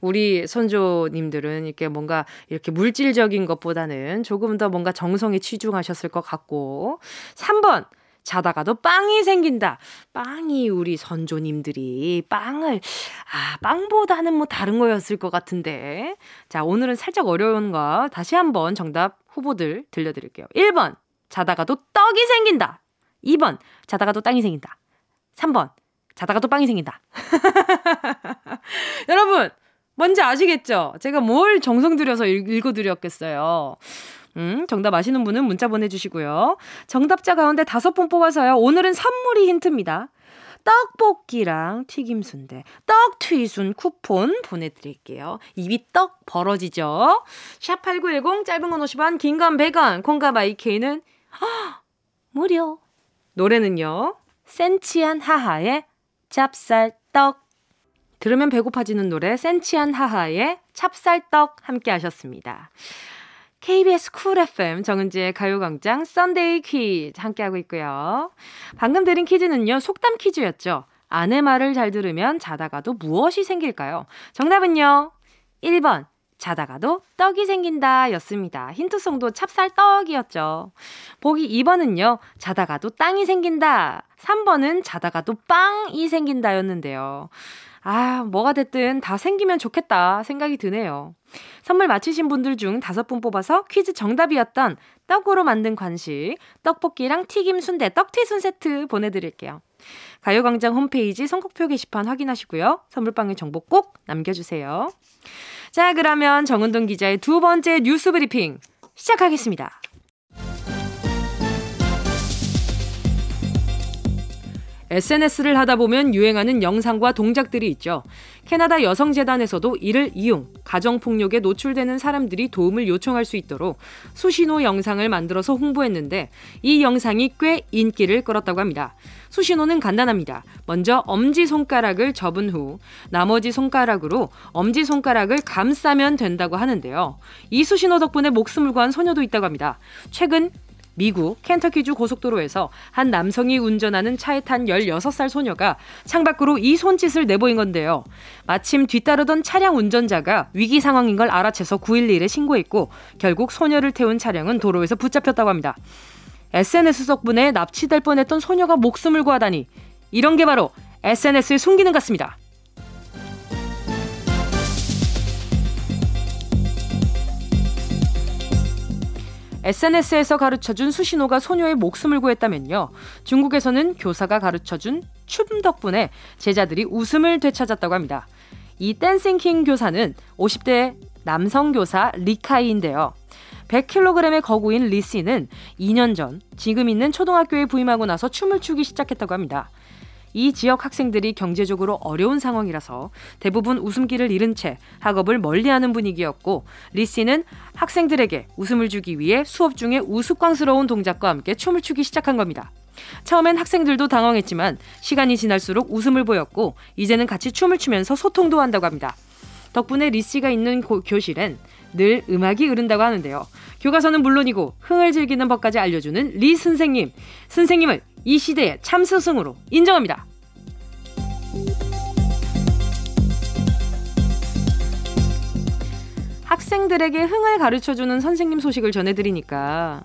Speaker 1: 우리 선조님들은 이렇게 뭔가 이렇게 물질적인 것보다는 조금 더 뭔가 정성에 치중하셨을 것 같고, 3번. 자다가도 빵이 생긴다. 빵이 우리 선조님들이 빵을, 아, 빵보다는 뭐 다른 거였을 것 같은데. 자, 오늘은 살짝 어려운 거 다시 한번 정답 후보들 들려드릴게요. 1번. 자다가도 떡이 생긴다. 2번. 자다가도 땅이 생긴다. 3번. 자다가도 빵이 생긴다. 여러분, 뭔지 아시겠죠? 제가 뭘 정성 들여서 읽어드렸겠어요. 음, 정답 아시는 분은 문자 보내주시고요. 정답자 가운데 다섯 분 뽑아서요. 오늘은 선물이 힌트입니다. 떡볶이랑 튀김 순대, 떡 튀순 쿠폰 보내드릴게요. 입이 떡 벌어지죠? 샵8910 짧은 건 50원, 긴 건 100원, 콩과 마이케이는 무료. 노래는요. 센치한 하하의 찹쌀떡. 들으면 배고파지는 노래 센치한 하하의 찹쌀떡 함께 하셨습니다. KBS 쿨 FM 정은지의 가요광장 Sunday 퀴즈 함께하고 있고요. 방금 드린 퀴즈는요, 속담 퀴즈였죠. 아내 말을 잘 들으면 자다가도 무엇이 생길까요? 정답은요, 1번, 자다가도 떡이 생긴다 였습니다. 힌트송도 찹쌀떡이었죠. 보기 2번은요, 자다가도 땅이 생긴다. 3번은 자다가도 빵이 생긴다 였는데요. 아, 뭐가 됐든 다 생기면 좋겠다 생각이 드네요. 선물 맞히신 분들 중 다섯 분 뽑아서 퀴즈 정답이었던 떡으로 만든 간식, 떡볶이랑 튀김 순대, 떡튀순 세트 보내드릴게요. 가요광장 홈페이지 선곡표 게시판 확인하시고요. 선물방의 정보 꼭 남겨주세요. 자, 그러면 정은동 기자의 두 번째 뉴스 브리핑 시작하겠습니다. SNS를 하다 보면 유행하는 영상과 동작들이 있죠. 캐나다 여성재단에서도 이를 이용 가정폭력에 노출되는 사람들이 도움을 요청할 수 있도록 수신호 영상을 만들어서 홍보했는데 이 영상이 꽤 인기를 끌었다고 합니다. 수신호는 간단합니다. 먼저 엄지손가락을 접은 후 나머지 손가락으로 엄지손가락을 감싸면 된다고 하는데요. 이 수신호 덕분에 목숨을 구한 소녀도 있다고 합니다. 최근 미국 켄터키주 고속도로에서 한 남성이 운전하는 차에 탄 16살 소녀가 창밖으로 이 손짓을 내보인 건데요. 마침 뒤따르던 차량 운전자가 위기 상황인 걸 알아채서 911에 신고했고 결국 소녀를 태운 차량은 도로에서 붙잡혔다고 합니다. SNS 덕분에 납치될 뻔했던 소녀가 목숨을 구하다니 이런 게 바로 SNS의 숨기는 같습니다. SNS에서 가르쳐준 수신호가 소녀의 목숨을 구했다면요. 중국에서는 교사가 가르쳐준 춤 덕분에 제자들이 웃음을 되찾았다고 합니다. 이 dancing king 교사는 50대 남성 교사 리카이인데요. 100kg의 거구인 리 씨는 2년 전 지금 있는 초등학교에 부임하고 나서 춤을 추기 시작했다고 합니다. 이 지역 학생들이 경제적으로 어려운 상황이라서 대부분 웃음기를 잃은 채 학업을 멀리하는 분위기였고 리 씨는 학생들에게 웃음을 주기 위해 수업 중에 우스꽝스러운 동작과 함께 춤을 추기 시작한 겁니다. 처음엔 학생들도 당황했지만 시간이 지날수록 웃음을 보였고 이제는 같이 춤을 추면서 소통도 한다고 합니다. 덕분에 리 씨가 있는 고, 교실엔 늘 음악이 흐른다고 하는데요. 교과서는 물론이고 흥을 즐기는 법까지 알려주는 리 선생님. 선생님을 이 시대의 참 스승으로 인정합니다. 학생들에게 흥을 가르쳐주는 선생님 소식을 전해드리니까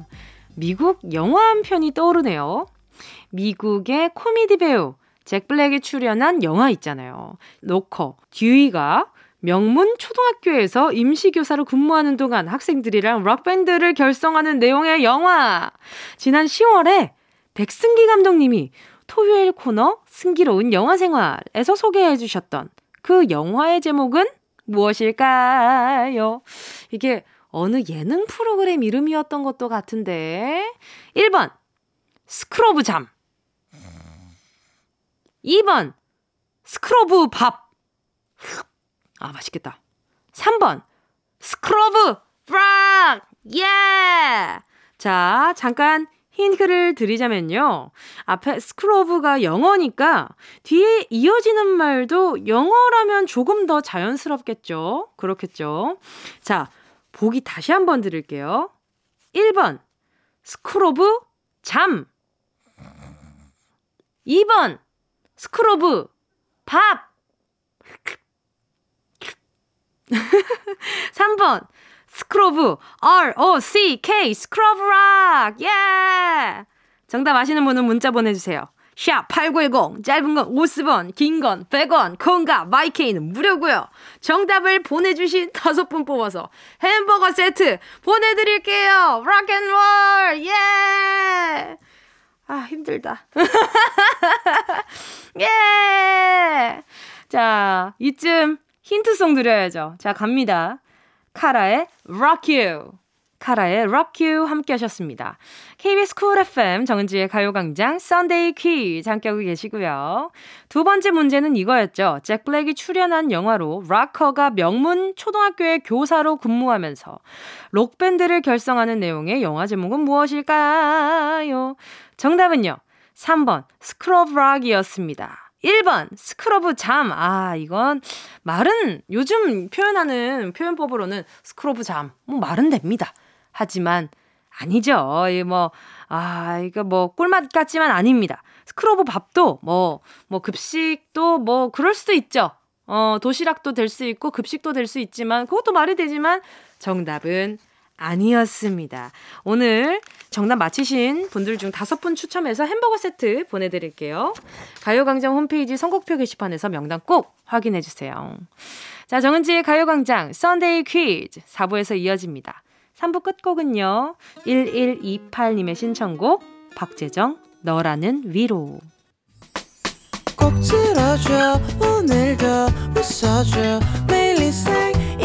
Speaker 1: 미국 영화 한 편이 떠오르네요. 미국의 코미디 배우 잭 블랙이 출연한 영화 있잖아요. 로커 듀이가 명문 초등학교에서 임시교사로 근무하는 동안 학생들이랑 록밴드를 결성하는 내용의 영화. 지난 10월에 백승기 감독님이 토요일 코너 승기로운 영화 생활에서 소개해 주셨던 그 영화의 제목은 무엇일까요? 이게 어느 예능 프로그램 이름이었던 것도 같은데. 1번, School of 잠. 2번, School of 밥. 아, 맛있겠다. 3번, School of Rock! Yeah! 자, 잠깐 힌트를 드리자면요. 앞에 School of가 영어니까 뒤에 이어지는 말도 영어라면 조금 더 자연스럽겠죠? 그렇겠죠? 자, 보기 다시 한번 드릴게요. 1번, School of 잠. 2번, School of 밥. 3번, School of R-O-C-K School of Rock yeah! 정답 아시는 분은 문자 보내주세요. 샵 8910 짧은 건 50원 긴 건 100원 콩과 마이케이는 무료고요. 정답을 보내주신 다섯 분 뽑아서 햄버거 세트 보내드릴게요. Rock and roll yeah! 아 힘들다. Yeah! 자 이쯤 힌트송 드려야죠. 자 갑니다. 카라의 Rock You. 카라의 Rock You 함께 하셨습니다. KBS 쿨 FM 정은지의 가요광장 Sunday 퀴즈 함께하고 계시고요. 두 번째 문제는 이거였죠. 잭 블랙이 출연한 영화로 락커가 명문 초등학교의 교사로 근무하면서 록밴드를 결성하는 내용의 영화 제목은 무엇일까요? 정답은요. 3번 School of Rock이었습니다. 1번, School of 잠. 아, 이건 말은 요즘 표현하는 표현법으로는 School of 잠. 뭐 말은 됩니다. 하지만 아니죠. 이 뭐, 아, 이거 뭐 꿀맛 같지만 아닙니다. School of 밥도 뭐, 뭐 급식도 뭐 그럴 수도 있죠. 어, 도시락도 될 수 있고 급식도 될 수 있지만 그것도 말이 되지만 정답은 아니었습니다. 오늘 정답 맞히신 분들 중 다섯 분 추첨해서 햄버거 세트 보내드릴게요. 가요광장 홈페이지 선곡표 게시판에서 명단 꼭 확인해주세요. 자, 정은지의 가요광장 Sunday 퀴즈 4부에서 이어집니다. 3부 끝곡은요. 1128님의 신청곡 박재정 너라는 위로 꼭 들어줘 오늘도 웃어줘 매일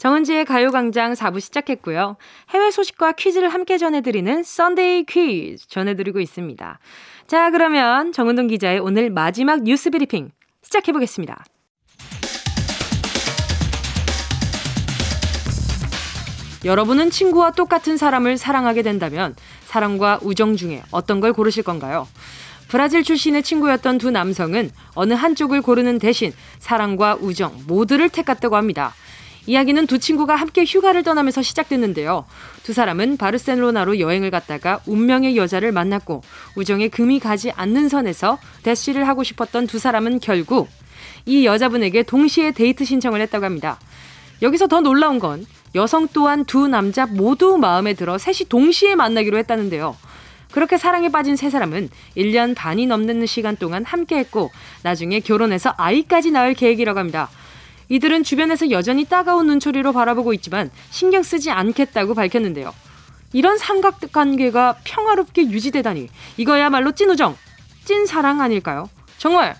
Speaker 1: 정은지의 가요광장 4부 시작했고요. 해외 소식과 퀴즈를 함께 전해드리는 Sunday 퀴즈 전해드리고 있습니다. 자, 그러면 정은동 기자의 오늘 마지막 뉴스 브리핑 시작해보겠습니다. 여러분은 친구와 똑같은 사람을 사랑하게 된다면 사랑과 우정 중에 어떤 걸 고르실 건가요? 브라질 출신의 친구였던 두 남성은 어느 한쪽을 고르는 대신 사랑과 우정 모두를 택했다고 합니다. 이야기는 두 친구가 함께 휴가를 떠나면서 시작됐는데요. 두 사람은 바르셀로나로 여행을 갔다가 운명의 여자를 만났고 우정에 금이 가지 않는 선에서 대시를 하고 싶었던 두 사람은 결국 이 여자분에게 동시에 데이트 신청을 했다고 합니다. 여기서 더 놀라운 건 여성 또한 두 남자 모두 마음에 들어 셋이 동시에 만나기로 했다는데요. 그렇게 사랑에 빠진 세 사람은 1년 반이 넘는 시간 동안 함께 했고 나중에 결혼해서 아이까지 낳을 계획이라고 합니다. 이들은 주변에서 여전히 따가운 눈초리로 바라보고 있지만 신경 쓰지 않겠다고 밝혔는데요. 이런 삼각관계가 평화롭게 유지되다니 이거야말로 찐 우정, 찐 사랑 아닐까요? 정말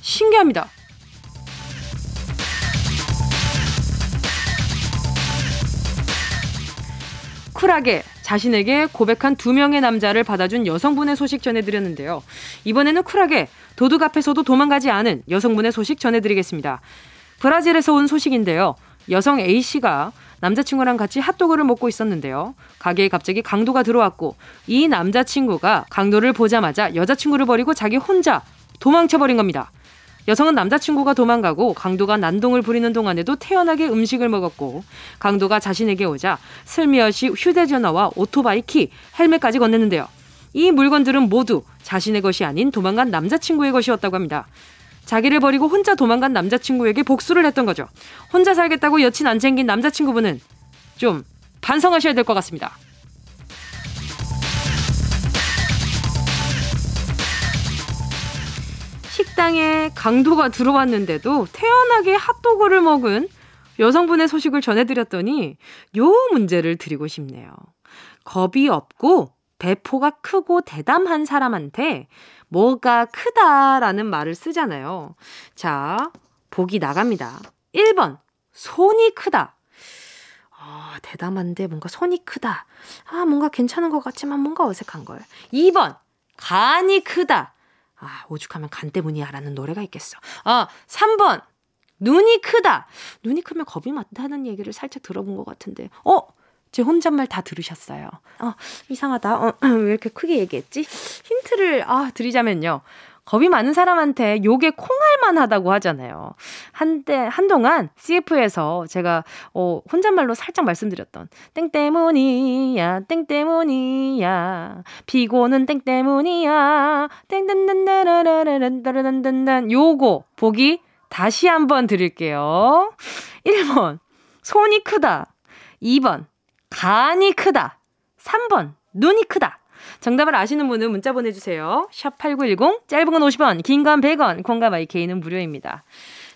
Speaker 1: 신기합니다. 쿨하게 자신에게 고백한 두 명의 남자를 받아준 여성분의 소식 전해드렸는데요. 이번에는 쿨하게 도둑 앞에서도 도망가지 않은 여성분의 소식 전해드리겠습니다. 브라질에서 온 소식인데요. 여성 A씨가 남자친구랑 같이 핫도그를 먹고 있었는데요. 가게에 갑자기 강도가 들어왔고 이 남자친구가 강도를 보자마자 여자친구를 버리고 자기 혼자 도망쳐버린 겁니다. 여성은 남자친구가 도망가고 강도가 난동을 부리는 동안에도 태연하게 음식을 먹었고 강도가 자신에게 오자 슬미엇이 휴대전화와 오토바이 키, 헬멧까지 건넸는데요. 이 물건들은 모두 자신의 것이 아닌 도망간 남자친구의 것이었다고 합니다. 자기를 버리고 혼자 도망간 남자친구에게 복수를 했던 거죠. 혼자 살겠다고 여친 안 챙긴 남자친구분은 좀 반성하셔야 될 것 같습니다. 식당에 강도가 들어왔는데도 태연하게 핫도그를 먹은 여성분의 소식을 전해드렸더니 요 문제를 드리고 싶네요. 겁이 없고 배포가 크고 대담한 사람한테 뭐가 크다라는 말을 쓰잖아요. 자, 보기 나갑니다. 1번, 손이 크다. 아, 대담한데 뭔가 손이 크다. 아, 뭔가 괜찮은 것 같지만 뭔가 어색한 걸. 2번, 간이 크다. 아, 오죽하면 간 때문이야 라는 노래가 있겠어. 아, 3번. 눈이 크다. 눈이 크면 겁이 많다는 얘기를 살짝 들어본 것 같은데. 어? 제 혼잣말 다 들으셨어요. 어, 이상하다. 어, 왜 이렇게 크게 얘기했지? 힌트를, 아, 드리자면요. 겁이 많은 사람한테 요게 콩알만 하다고 하잖아요. 한때, 한동안 CF에서 제가, 어, 혼잣말로 살짝 말씀드렸던, 땡 때문이야, 땡 때문이야, 피고는 땡 때문이야, 땡딴딴따라라란따라단단 요거, 보기 다시 한번 드릴게요. 1번, 손이 크다. 2번, 간이 크다. 3번, 눈이 크다. 정답을 아시는 분은 문자 보내주세요. 샵 8910, 짧은 건 50원, 긴 건 100원, 콩과 마이케이는 무료입니다.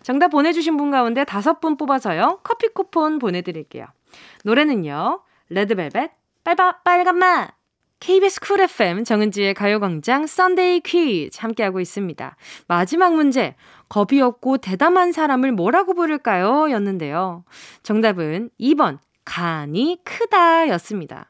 Speaker 1: 정답 보내주신 분 가운데 다섯 분 뽑아서요. 커피 쿠폰 보내드릴게요. 노래는요. 레드벨벳, 빨바, 빨간맛. KBS 쿨 FM 정은지의 가요광장 Sunday 퀴즈 함께하고 있습니다. 마지막 문제. 겁이 없고 대담한 사람을 뭐라고 부를까요? 였는데요. 정답은 2번 간이 크다 였습니다.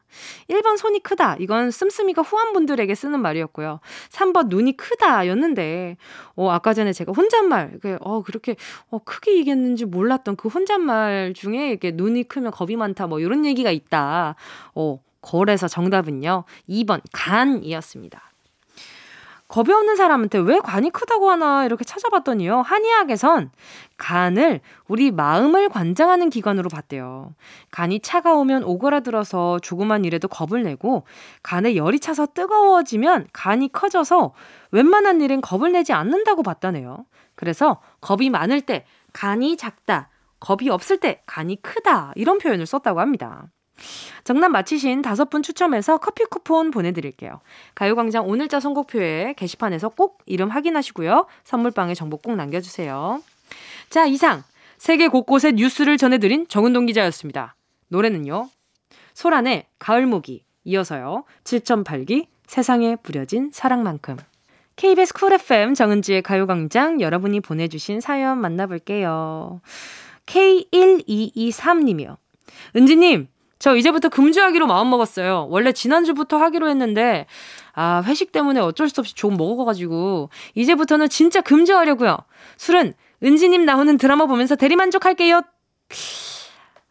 Speaker 1: 1번 손이 크다. 이건 씀씀이가 후한분들에게 쓰는 말이었고요. 3번 눈이 크다 였는데, 어, 아까 전에 제가 혼잣말, 그, 어, 그렇게, 어, 크게 얘기했는지 몰랐던 그 혼잣말 중에 이렇게 눈이 크면 겁이 많다, 뭐, 이런 얘기가 있다. 어, 거래서 정답은요. 2번 간이었습니다. 겁이 없는 사람한테 왜 간이 크다고 하나 이렇게 찾아봤더니요. 한의학에선 간을 우리 마음을 관장하는 기관으로 봤대요. 간이 차가우면 오그라들어서 조그만 일에도 겁을 내고 간에 열이 차서 뜨거워지면 간이 커져서 웬만한 일엔 겁을 내지 않는다고 봤다네요. 그래서 겁이 많을 때 간이 작다, 겁이 없을 때 간이 크다 이런 표현을 썼다고 합니다. 정답 맞히신 다섯 분 추첨해서 커피 쿠폰 보내드릴게요. 가요광장 오늘자 선곡표에 게시판에서 꼭 이름 확인하시고요. 선물방에 정보 꼭 남겨주세요. 자, 이상 세계 곳곳의 뉴스를 전해드린 정은동 기자였습니다. 노래는요. 소란의 가을목이 이어서요. 7008기 세상에 뿌려진 사랑만큼 KBS 쿨 FM 정은지의 가요광장 여러분이 보내주신 사연 만나볼게요. K1223님이요. 은지님, 저 이제부터 금주하기로 마음먹었어요. 원래 지난주부터 하기로 했는데, 아, 회식 때문에 어쩔 수 없이 좀 먹어가지고, 이제부터는 진짜 금주하려고요. 술은 은지님 나오는 드라마 보면서 대리만족할게요.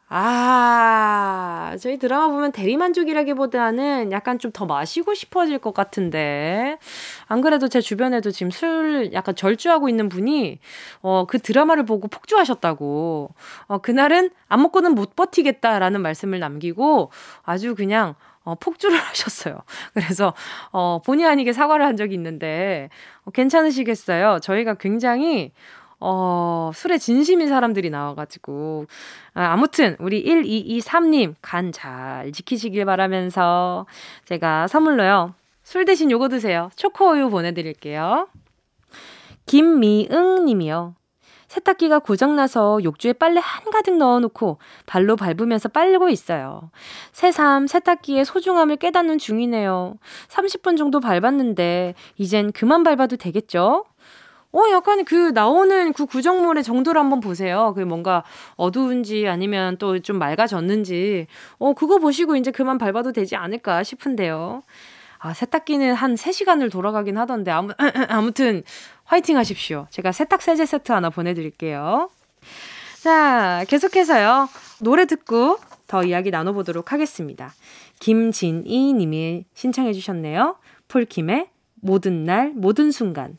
Speaker 1: 아, 저희 드라마 보면 대리만족이라기보다는 약간 좀 더 마시고 싶어질 것 같은데. 안 그래도 제 주변에도 지금 술 약간 절주하고 있는 분이, 어, 그 드라마를 보고 폭주하셨다고. 어, 그날은 안 먹고는 못 버티겠다라는 말씀을 남기고 아주 그냥, 어, 폭주를 하셨어요. 그래서, 어, 본의 아니게 사과를 한 적이 있는데, 어, 괜찮으시겠어요? 저희가 굉장히, 어, 술에 진심인 사람들이 나와가지고. 아, 무튼 우리 1223님, 간 잘 지키시길 바라면서 제가 선물로요. 술 대신 요거 드세요. 초코우유 보내드릴게요. 김미응 님이요. 세탁기가 고장나서 욕조에 빨래 한가득 넣어놓고 발로 밟으면서 빨고 있어요. 새삼 세탁기의 소중함을 깨닫는 중이네요. 30분 정도 밟았는데 이젠 그만 밟아도 되겠죠? 어, 약간 그 나오는 그 구정물의 정도를 한번 보세요. 그 뭔가 어두운지 아니면 또 좀 맑아졌는지. 어, 그거 보시고 이제 그만 밟아도 되지 않을까 싶은데요. 아, 세탁기는 한 3시간을 돌아가긴 하던데, 아무, 아무튼, 화이팅 하십시오. 제가 세탁 세제 세트 하나 보내드릴게요. 자, 계속해서요. 노래 듣고 더 이야기 나눠보도록 하겠습니다. 김진희 님이 신청해 주셨네요. 폴킴의 모든 날, 모든 순간.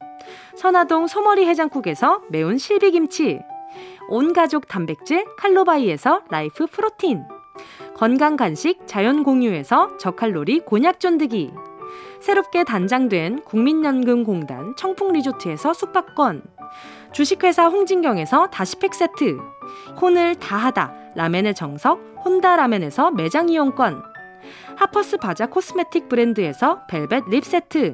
Speaker 1: 선화동 소머리 해장국에서 매운 실비김치, 온가족 단백질 칼로바이에서 life 프로틴, 건강 간식 자연 공유에서 저칼로리 곤약 쫀득이, 새롭게 단장된 국민연금공단 청풍리조트에서 숙박권, 주식회사 홍진경에서 다시팩 세트, 혼을 다하다 라멘의 정석 혼다 라멘에서 매장 이용권, Harper's Bazaar cosmetic 브랜드에서 벨벳 lip 세트,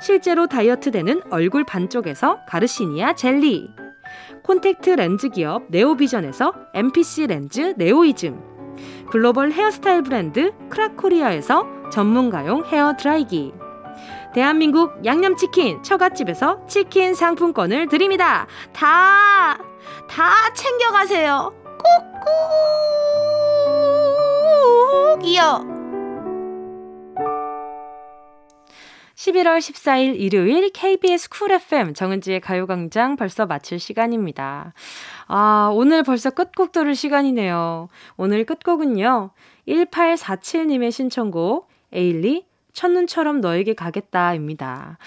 Speaker 1: 실제로 다이어트 되는 얼굴 반쪽에서 가르시니아 젤리. 콘택트 렌즈 기업 네오비전에서 MPC 렌즈 네오이즘. 글로벌 헤어스타일 브랜드 크라코리아에서 전문가용 헤어 드라이기. 대한민국 양념치킨 처갓집에서 치킨 상품권을 드립니다. 다, 다 챙겨가세요. 꾹꾹이요. 11월 14일 일요일 KBS Cool FM 정은지의 가요광장 벌써 마칠 시간입니다. 아, 오늘 벌써 끝곡 들을 시간이네요. 오늘 끝곡은요. 1847님의 신청곡 에일리 첫눈처럼 너에게 가겠다입니다.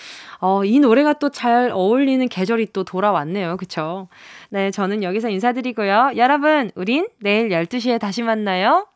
Speaker 1: 어, 이 노래가 또 잘 어울리는 계절이 또 돌아왔네요. 그쵸? 네, 저는 여기서 인사드리고요. 여러분, 우린 내일 12시에 다시 만나요.